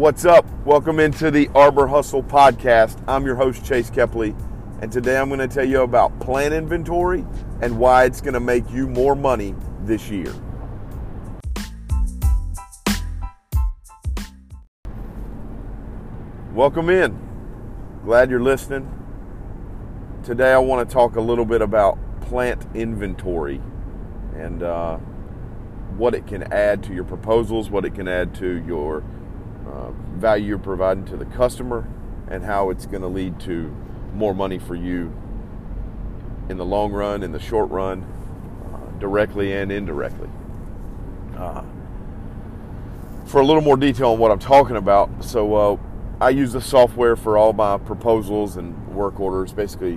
What's up? Welcome into the Arbor Hustle podcast. I'm your host, Chase Kepley, and today I'm going to tell you about plant inventory and why it's going to make you more money this year. Welcome in. Glad you're listening. Today I want to talk a little bit about plant inventory and uh, what it can add to your proposals, what it can add to your uh, value you're providing to the customer, and how it's going to lead to more money for you in the long run, in the short run, uh, directly and indirectly. Uh, for a little more detail on what I'm talking about, so uh, I use the software for all my proposals and work orders, basically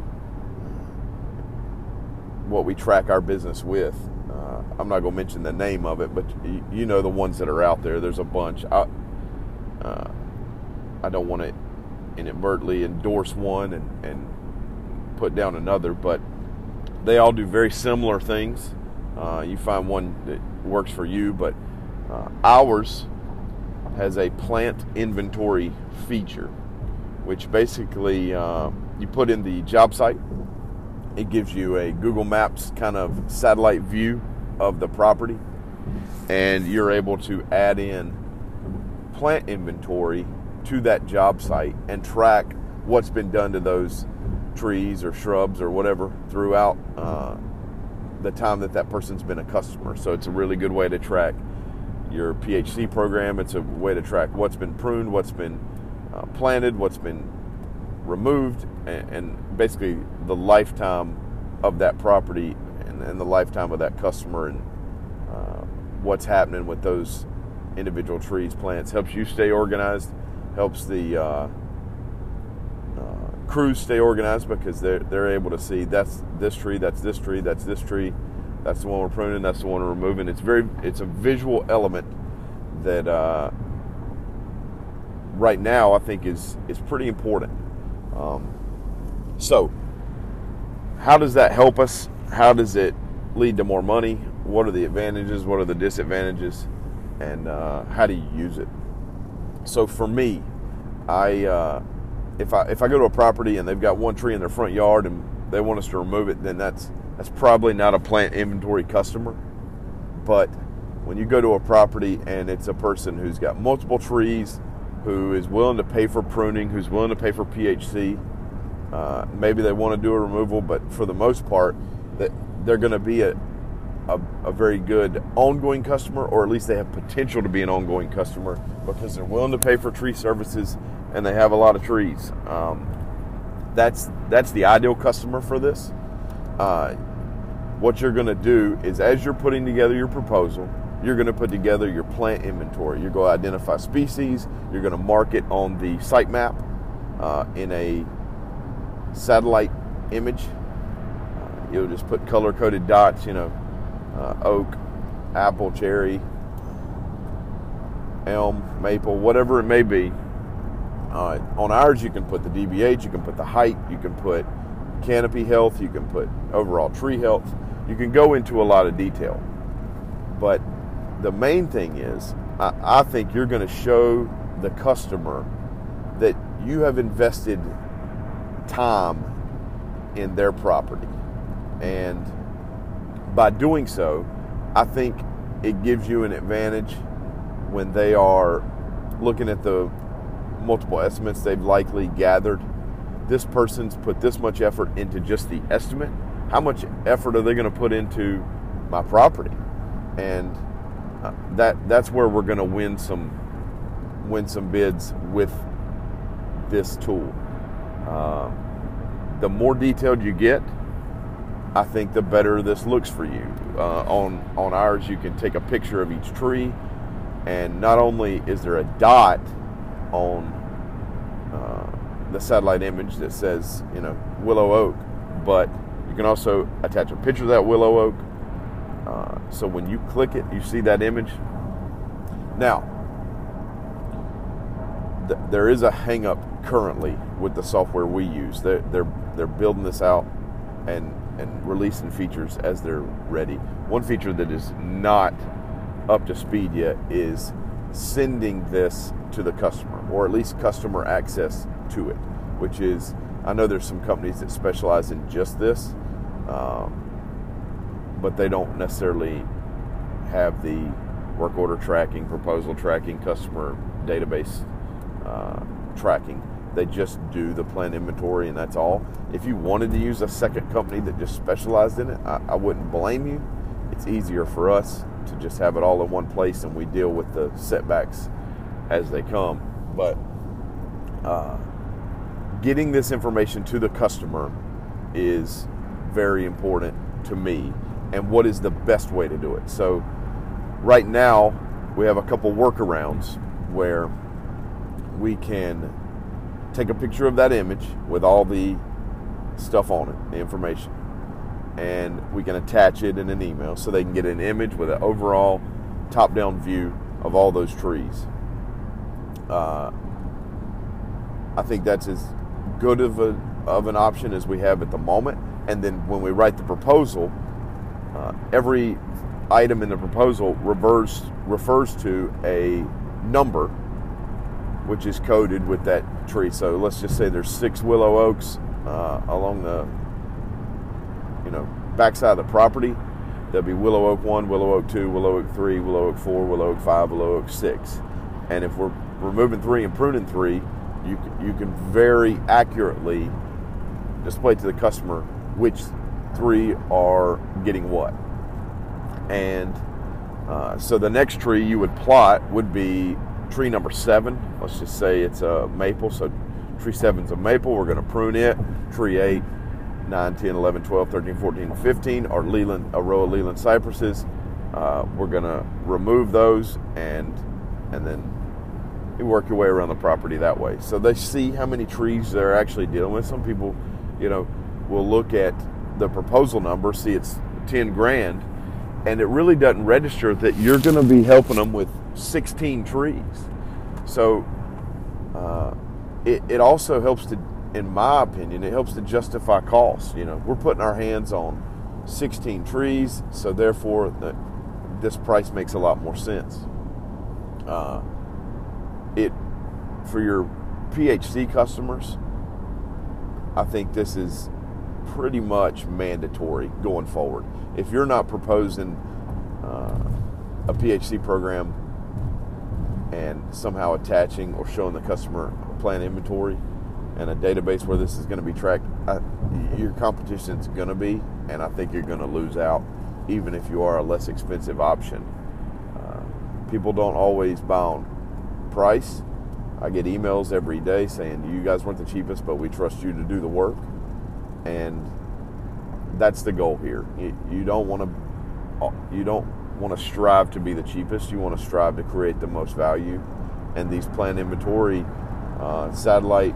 what we track our business with. Uh, I'm not going to mention the name of it, but you know the ones that are out there. There's a bunch. I, uh, I don't want to inadvertently endorse one and, and put down another, but they all do very similar things. Uh, you find one that works for you, but uh, ours has a plant inventory feature, which basically uh, you put in the job site. It gives you a Google Maps kind of satellite view of the property, and you're able to add in plant inventory to that job site and track what's been done to those trees or shrubs or whatever throughout uh, the time that that person's been a customer. So it's a really good way to track your PHC program. It's a way to track what's been pruned, what's been uh, planted, what's been removed, and, and, basically the lifetime of that property and, and the lifetime of that customer and uh, what's happening with those individual trees, plants. Helps you stay organized, helps the uh, uh, crews stay organized because they're they're able to see that's this tree, that's this tree, that's this tree, that's the one we're pruning, that's the one we're removing. It's very it's a visual element that uh, right now I think is is pretty important. Um, so, how does that help us? How does it lead to more money? What are the advantages? What are the disadvantages? And uh, how do you use it? So for me, I uh, if I if I go to a property and they've got one tree in their front yard and they want us to remove it, then that's that's probably not a plant inventory customer. But when you go to a property and it's a person who's got multiple trees, who is willing to pay for pruning, who's willing to pay for PHC, uh, maybe they want to do a removal, but for the most part, that they're going to be a, a, a, very good ongoing customer, or at least they have potential to be an ongoing customer because they're willing to pay for tree services and they have a lot of trees. Um, that's that's the ideal customer for this. Uh, what you're going to do is, as you're putting together your proposal, you're going to put together your plant inventory. You're going to identify species. You're going to mark it on the site map uh, in a satellite image. Uh, you'll just put color coded dots, you know, uh, oak, apple, cherry, elm, maple, whatever it may be. Uh, on ours, you can put the DBH, you can put the height, you can put canopy health, you can put overall tree health. You can go into a lot of detail. But the main thing is, I, I think you're going to show the customer that you have invested time in their property. And by doing so, I think it gives you an advantage when they are looking at the multiple estimates they've likely gathered. This person's put this much effort into just the estimate. How much effort are they going to put into my property? And uh, that that's where we're going to win some win some bids with this tool. Uh, the more detailed you get, I think the better this looks for you. Uh, on on ours, you can take a picture of each tree, and not only is there a dot on uh, the satellite image that says you know willow oak, but you can also attach a picture of that willow oak uh, so when you click it, you see that image. Now, th- there is a hangup currently with the software we use. They're, they're, they're building this out and, and releasing features as they're ready. One feature that is not up to speed yet is sending this to the customer, or at least customer access to it, which is, I know there's some companies that specialize in just this, um, but they don't necessarily have the work order tracking, proposal tracking, customer database uh, tracking. They just do the plant inventory, and that's all. If you wanted to use a second company that just specialized in it, I, I wouldn't blame you. It's easier for us to just have it all in one place, and we deal with the setbacks as they come. But uh, getting this information to the customer is very important to me, and what is the best way to do it. So, right now, we have a couple workarounds where we can take a picture of that image with all the stuff on it, the information, and we can attach it in an email so they can get an image with an overall top down view of all those trees. Uh, I think that's as good of, a, of an option as we have at the moment. And then when we write the proposal, uh, every item in the proposal refers, refers to a number which is coated with that tree. So let's just say there's six willow oaks uh, along the you know backside of the property. There'll be willow oak one, willow oak two, willow oak three, willow oak four, willow oak five, willow oak six. And if we're removing three and pruning three, you you can very accurately display to the customer which three are getting what. And uh, so the next tree you would plot would be tree number seven. Let's just say it's a maple. So tree seven's a maple. We're going to prune it. Tree eight, 9, 10, 11, 12, 13, 14, 15 are Leyland, a row of Leyland cypresses. Uh, we're going to remove those and and then you work your way around the property that way. So they see how many trees they're actually dealing with. Some people, you know, will look at the proposal number, see it's 10 grand, and it really doesn't register that you're going to be helping them with 16 trees. So uh, it, it also helps to, in my opinion, it helps to justify costs. You know, we're putting our hands on 16 trees, so therefore the, this price makes a lot more sense. Uh, it for your PHC customers, I think this is pretty much mandatory going forward. If you're not proposing uh, a PHC program and somehow attaching or showing the customer plant inventory and a database where this is going to be tracked, I, your competition is going to be, and I think you're going to lose out, even if you are a less expensive option. Uh, people don't always buy on price. I get emails every day saying you guys weren't the cheapest, but we trust you to do the work, and that's the goal here. You, you don't want to, you don't want to strive to be the cheapest. You want to strive to create the most value. And these plant inventory uh, satellite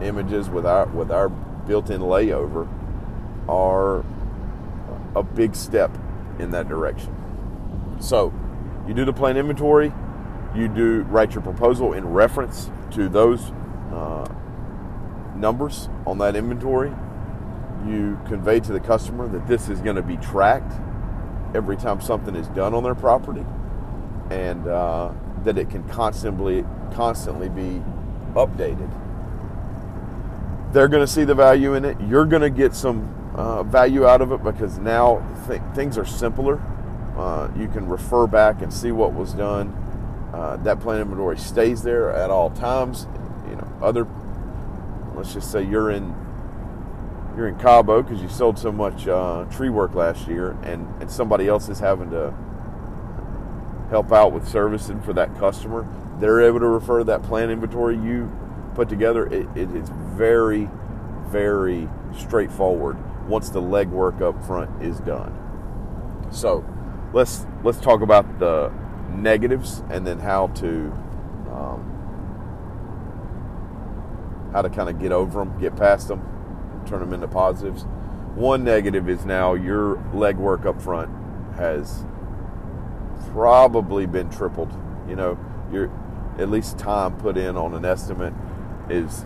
images with our with our built-in layover are a big step in that direction. So, you do the plant inventory. You do write your proposal in reference to those uh, numbers on that inventory. You convey to the customer that this is going to be tracked every time something is done on their property, and uh, that it can constantly constantly be updated. They're going to see the value in it. You're going to get some uh, value out of it because now th- things are simpler. Uh, you can refer back and see what was done. Uh, that plant inventory stays there at all times. You know, other. Let's just say you're in you're in Cabo because you sold so much uh, tree work last year, and, and somebody else is having to help out with servicing for that customer, they're able to refer that plant inventory you put together. It, it is very, very straightforward once the legwork up front is done. So let's let's talk about the negatives and then how to um, how to kind of get over them, get past them turn them into positives. One negative is now your legwork up front has probably been tripled. You know, your at least time put in on an estimate is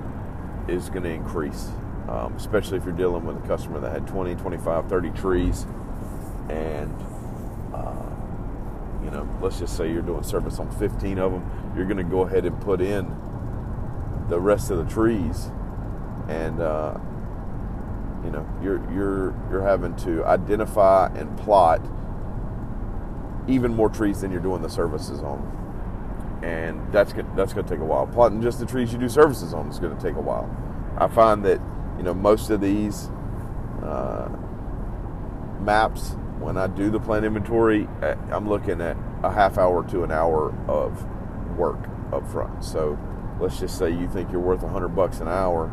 is going to increase, um, especially if you're dealing with a customer that had 20, 25, 30 trees, and uh, you know, let's just say you're doing service on 15 of them, you're going to go ahead and put in the rest of the trees, and uh, you know, you're you're you're having to identify and plot even more trees than you're doing the services on, and that's that's going to take a while. Plotting just the trees you do services on is going to take a while. I find that you know most of these uh, maps when I do the plant inventory, I'm looking at a half hour to an hour of work up front. So let's just say you think you're worth a hundred bucks an hour.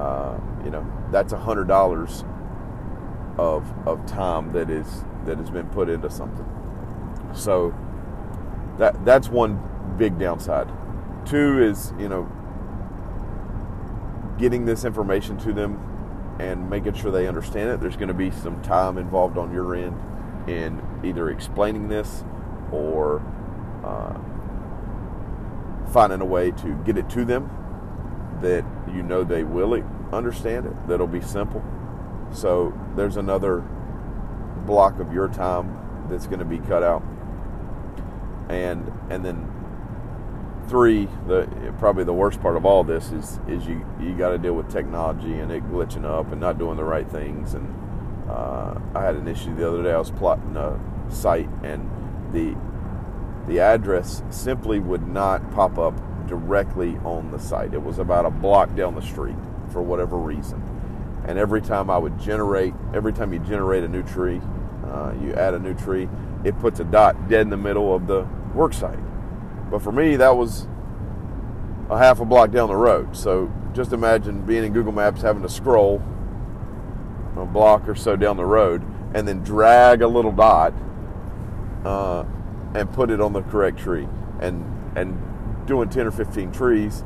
Uh, you know that's a hundred dollars of of time that is that has been put into something. So that that's one big downside. Two is you know getting this information to them and making sure they understand it. There's going to be some time involved on your end in either explaining this or uh, finding a way to get it to them that you know they will understand it, that'll be simple. So there's another block of your time that's going to be cut out. And and then three, the probably the worst part of all this is is you you got to deal with technology and it glitching up and not doing the right things. And uh, I had an issue the other day. I was plotting a site and the the address simply would not pop up directly on the site. It was about a block down the street for whatever reason. And every time I would generate, every time you generate a new tree, uh, you add a new tree, it puts a dot dead in the middle of the work site. But for me, that was a half a block down the road. So just imagine being in Google Maps, having to scroll a block or so down the road, and then drag a little dot uh, and put it on the correct tree. And and doing 10 or 15 trees,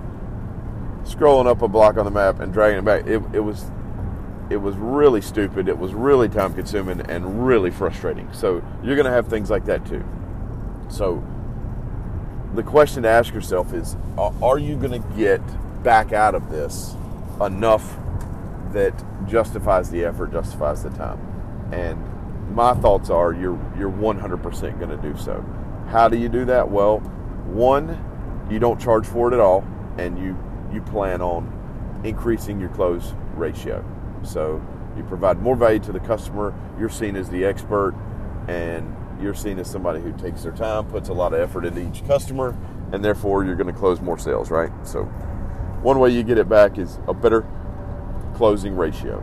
scrolling up a block on the map and dragging it back. It, it was it was really stupid. It was really time consuming and really frustrating. So you're going to have things like that too. So the question to ask yourself is are you going to get back out of this enough that justifies the effort, justifies the time? And my thoughts are you're you're 100% going to do so. How do you do that? Well, one, you don't charge for it at all and you you plan on increasing your close ratio. So you provide more value to the customer, you're seen as the expert and you're seen as somebody who takes their time, puts a lot of effort into each customer, and therefore you're going to close more sales, right? So, one way you get it back is a better closing ratio.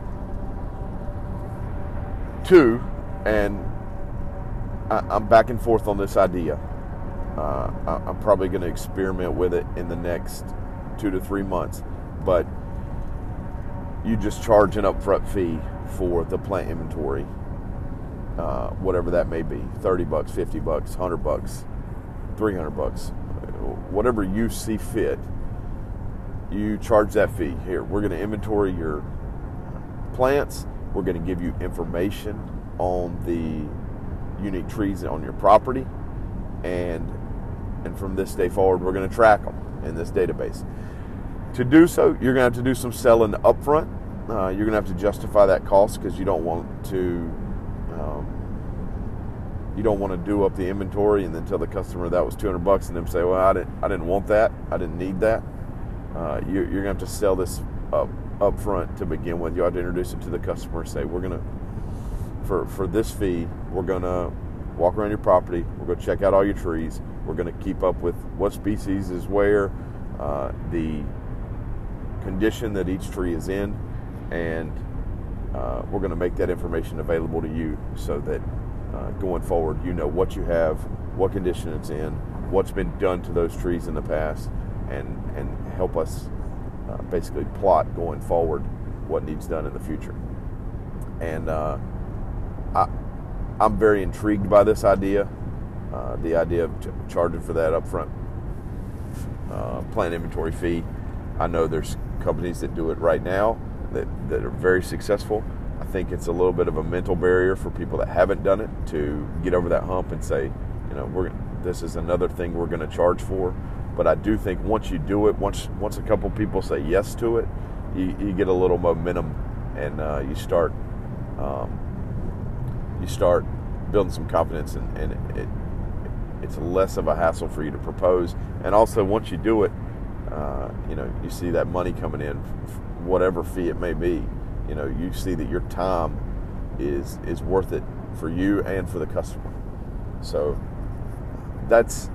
Two, and I'm back and forth on this idea. Uh, I'm probably going to experiment with it in the next two to three months, but you just charge an upfront fee for the plant inventory uh, whatever that may be 30 bucks 50 bucks 100 bucks 300 bucks whatever you see fit. You charge that fee. Here we're going to inventory your plants. We're going to give you information on the unique trees on your property and and from this day forward we're going to track them in this database to do so you're going to have to do some selling upfront uh, you're going to have to justify that cost because you don't want to um, you don't want to do up the inventory and then tell the customer that was 200 bucks and them say, well, I didn't, I didn't want that. I didn't need that. Uh, you're, you're going to have to sell this up, up front to begin with. You have to introduce it to the customer and say, we're going to, for, for this fee, we're going to walk around your property. We're going to check out all your trees. We're going to keep up with what species is where, uh, the condition that each tree is in, and uh, we're going to make that information available to you so that uh, going forward, you know what you have, what condition it's in, what's been done to those trees in the past, and and help us uh, basically plot going forward what needs done in the future. And uh, I, I'm very intrigued by this idea, uh, the idea of ch- charging for that upfront uh, plant inventory fee. I know there's companies that do it right now that, that are very successful. I think it's a little bit of a mental barrier for people that haven't done it to get over that hump and say, you know, we're this is another thing we're going to charge for. But I do think once you do it, once once a couple people say yes to it, you, you get a little momentum and uh, you start um, you start building some confidence and, and it it's less of a hassle for you to propose. And also, once you do it, uh, you know, you see that money coming in, whatever fee it may be. You know, you see that your time is is worth it for you and for the customer. So that's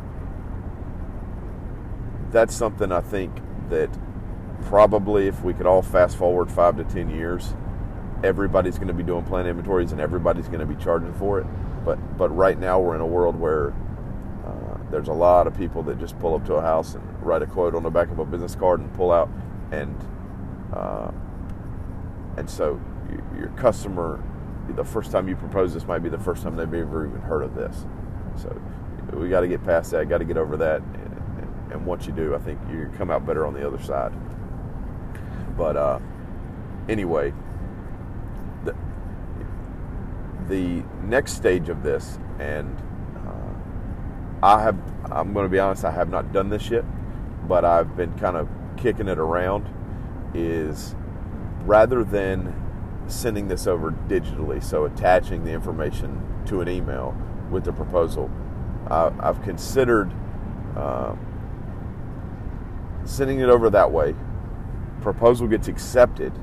that's something I think that probably if we could all fast forward five to ten years, everybody's going to be doing plant inventories and everybody's going to be charging for it. But but right now we're in a world where there's a lot of people that just pull up to a house and write a quote on the back of a business card and pull out, and uh, and so your customer, the first time you propose this might be the first time they've ever even heard of this. So we got to get past that. Got to get over that. And, once you do, I think you come out better on the other side. But uh, anyway, the the next stage of this, and I have, I'm going to be honest, I have not done this yet, but I've been kind of kicking it around. Is rather than sending this over digitally, so attaching the information to an email with the proposal, uh, I've considered uh, sending it over that way. Proposal gets accepted,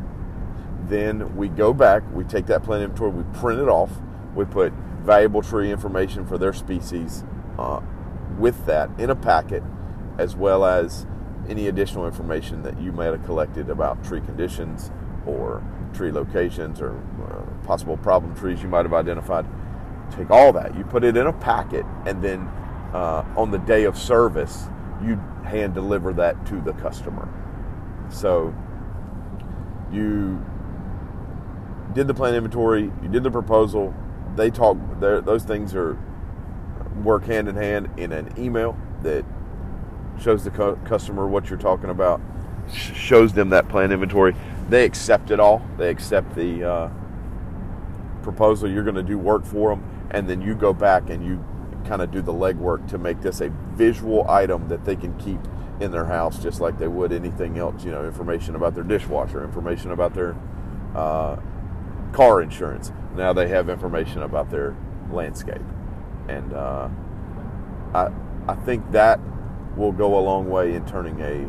then we go back, we take that plant inventory, we print it off, we put valuable tree information for their species uh, with that in a packet, as well as any additional information that you may have collected about tree conditions or tree locations or uh, possible problem trees you might have identified. Take all that, you put it in a packet, and then uh, on the day of service, you hand deliver that to the customer. So you did the plant inventory, you did the proposal. They talk; those things are work hand in hand in an email that shows the customer what you're talking about, shows them that plant inventory. They accept it all. They accept the uh, proposal. You're going to do work for them, and then you go back and you kind of do the legwork to make this a visual item that they can keep in their house, just like they would anything else. You know, information about their dishwasher, information about their uh, car insurance. Now they have information about their landscape, and uh, I I think that will go a long way in turning a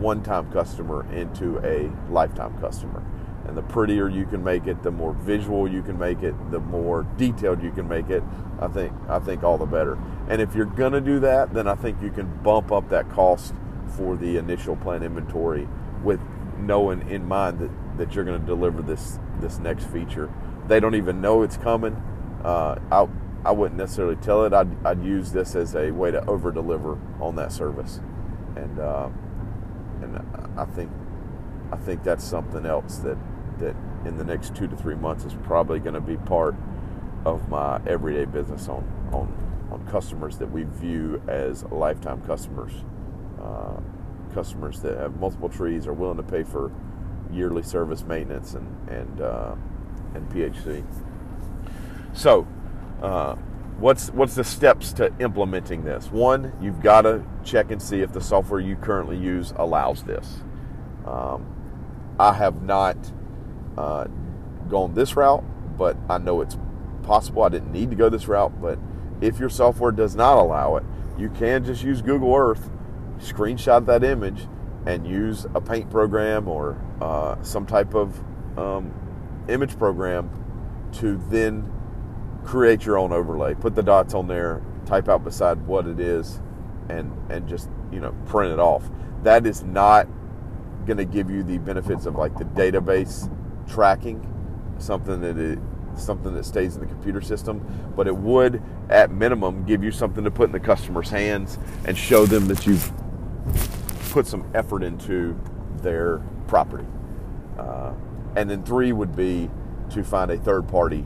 one-time customer into a lifetime customer. And the prettier you can make it, the more visual you can make it, the more detailed you can make it. I think I think all the better. And if you're to do that, then I think you can bump up that cost for the initial plant inventory with knowing in mind that, that you're going to deliver this this next feature. They don't even know it's coming. Uh, I wouldn't necessarily tell it. I'd, I'd use this as a way to over deliver on that service, and uh, and I think I think that's something else that that in the next two to three months is probably going to be part of my everyday business on on on customers that we view as lifetime customers, uh, customers that have multiple trees are willing to pay for yearly service maintenance and and uh, and PHC. So, uh, what's what's the steps to implementing this? One, you've got to check and see if the software you currently use allows this. Um, I have not uh, gone this route, but I know it's possible. I didn't need to go this route, but if your software does not allow it, you can just use Google Earth, screenshot that image, and use a paint program or uh, some type of um, image program to then create your own overlay. Put the dots on there, type out beside what it is, and and just you know print it off. That is not going to give you the benefits of like the database tracking, something that it something that stays in the computer system, but it would at minimum give you something to put in the customer's hands and show them that you've put some effort into their property. Uh, and then three would be to find a third party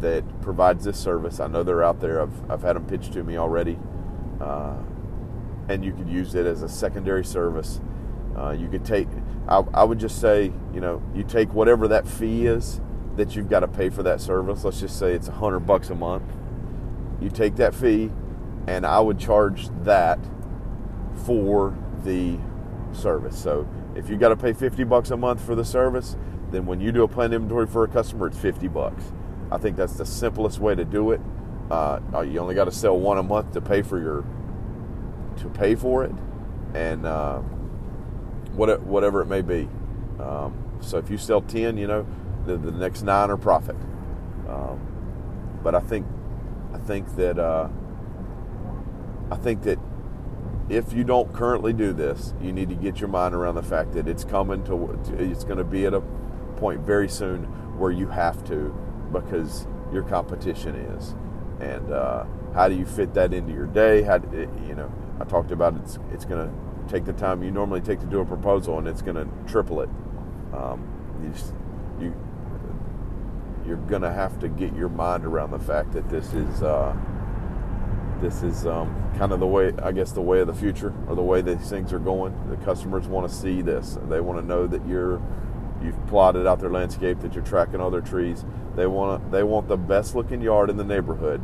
that provides this service. I know they're out there. I've, I've had them pitched to me already. Uh, and you could use it as a secondary service. Uh, you could take, I, I, would just say, you know, you take whatever that fee is that you've got to pay for that service. Let's just say it's a hundred bucks a month. You take that fee, and I would charge that for the service. So if you got to pay 50 bucks a month for the service, then when you do a plant inventory for a customer, it's 50 bucks. I think that's the simplest way to do it. Uh, you only got to sell one a month to pay for your to pay for it, and uh, what, whatever it may be. Um, so if you sell ten, you know the, the next nine are profit. Um, but I think I think that uh, I think that if you don't currently do this, you need to get your mind around the fact that it's coming to, it's going to be at a point very soon where you have to because your competition is. And uh, how do you fit that into your day? How you know? I talked about it's it's going to take the time you normally take to do a proposal, and it's going to triple it. Um, you just, you you're going to have to get your mind around the fact that this is. Uh, this is um, kind of the way, I guess, the way of the future or the way these things are going. The customers want to see this. They want to know that you're you've plotted out their landscape, that you're tracking all their trees. They want they want the best looking yard in the neighborhood,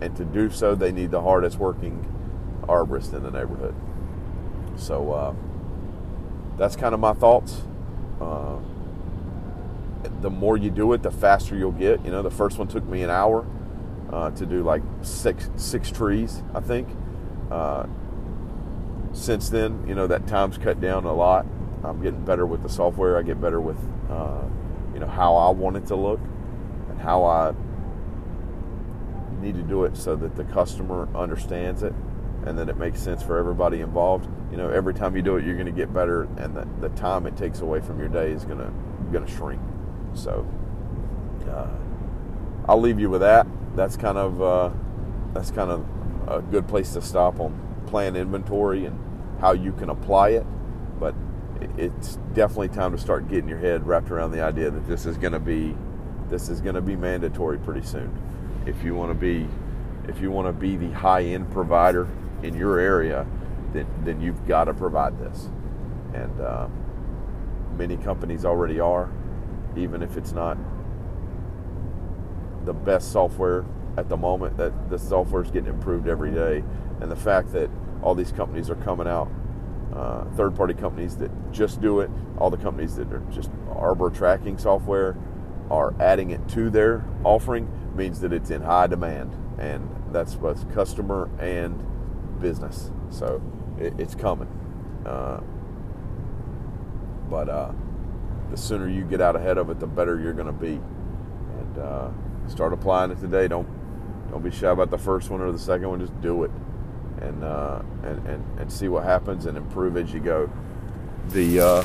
and to do so, they need the hardest working arborist in the neighborhood. So uh, that's kind of my thoughts. Uh, the more you do it, the faster you'll get. You know, the first one took me an hour uh, to do like six six trees, I think. Uh, since then, you know that time's cut down a lot. I'm getting better with the software. I get better with uh, you know how I want it to look and how I need to do it so that the customer understands it and that it makes sense for everybody involved. You know, every time you do it, you're going to get better, and the, the time it takes away from your day is going to going to shrink. So, uh, I'll leave you with that that's kind of uh, that's kind of a good place to stop on plant inventory and how you can apply it. It's definitely time to start getting your head wrapped around the idea that this is going to be this is going to be mandatory pretty soon. If you want to be if you want to be the high end provider in your area, then then you've got to provide this. And uh, many companies already are, even if it's not the best software at the moment. That the software is getting improved every day, and the fact that all these companies are coming out, uh, third-party companies that just do it, all the companies that are just arbor tracking software are adding it to their offering means that it's in high demand, and that's both customer and business. So it, it's coming. Uh, but uh, the sooner you get out ahead of it, the better you're going to be. And uh, start applying it today. Don't don't be shy about the first one or the second one. Just do it, and uh, and, and and see what happens and improve as you go. The uh,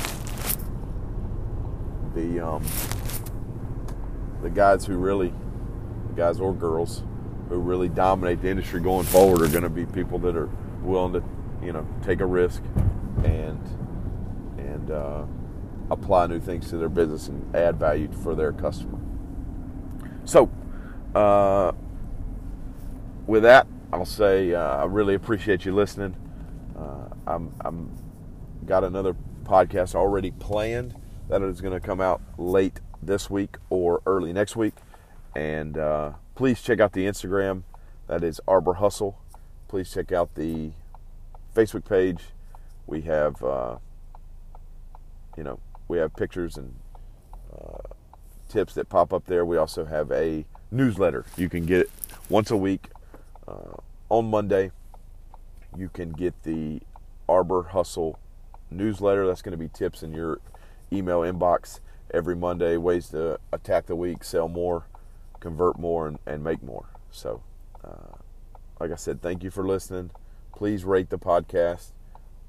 the um, the guys who really, guys or girls, who really dominate the industry going forward are going to be people that are willing to, you know, take a risk and and uh, apply new things to their business and add value for their customer. So, uh, with that, I'll say uh, I really appreciate you listening. Uh, I'm, I'm got another podcast already planned that is going to come out late this week or early next week. And uh, please check out the Instagram. That is Arbor Hustle. Please check out the Facebook page. We have, uh, you know, we have pictures and uh, tips that pop up there. We also have a newsletter. You can get it once a week uh, on Monday. You can get the Arbor Hustle newsletter. That's going to be tips in your email inbox every Monday, ways to attack the week, sell more, convert more, and, and make more. So, uh, like I said, thank you for listening. Please rate the podcast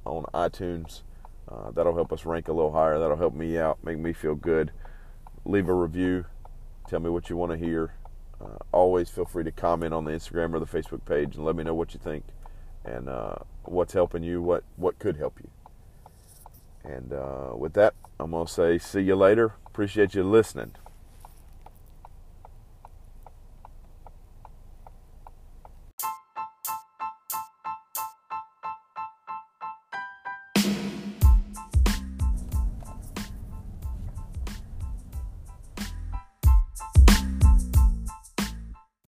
on iTunes. Uh, that'll help us rank a little higher. That'll help me out, make me feel good leave a review. Tell me what you want to hear. Uh, always feel free to comment on the Instagram or the Facebook page and let me know what you think and uh, what's helping you, what, what could help you. And uh, with that, I'm going to say see you later. Appreciate you listening.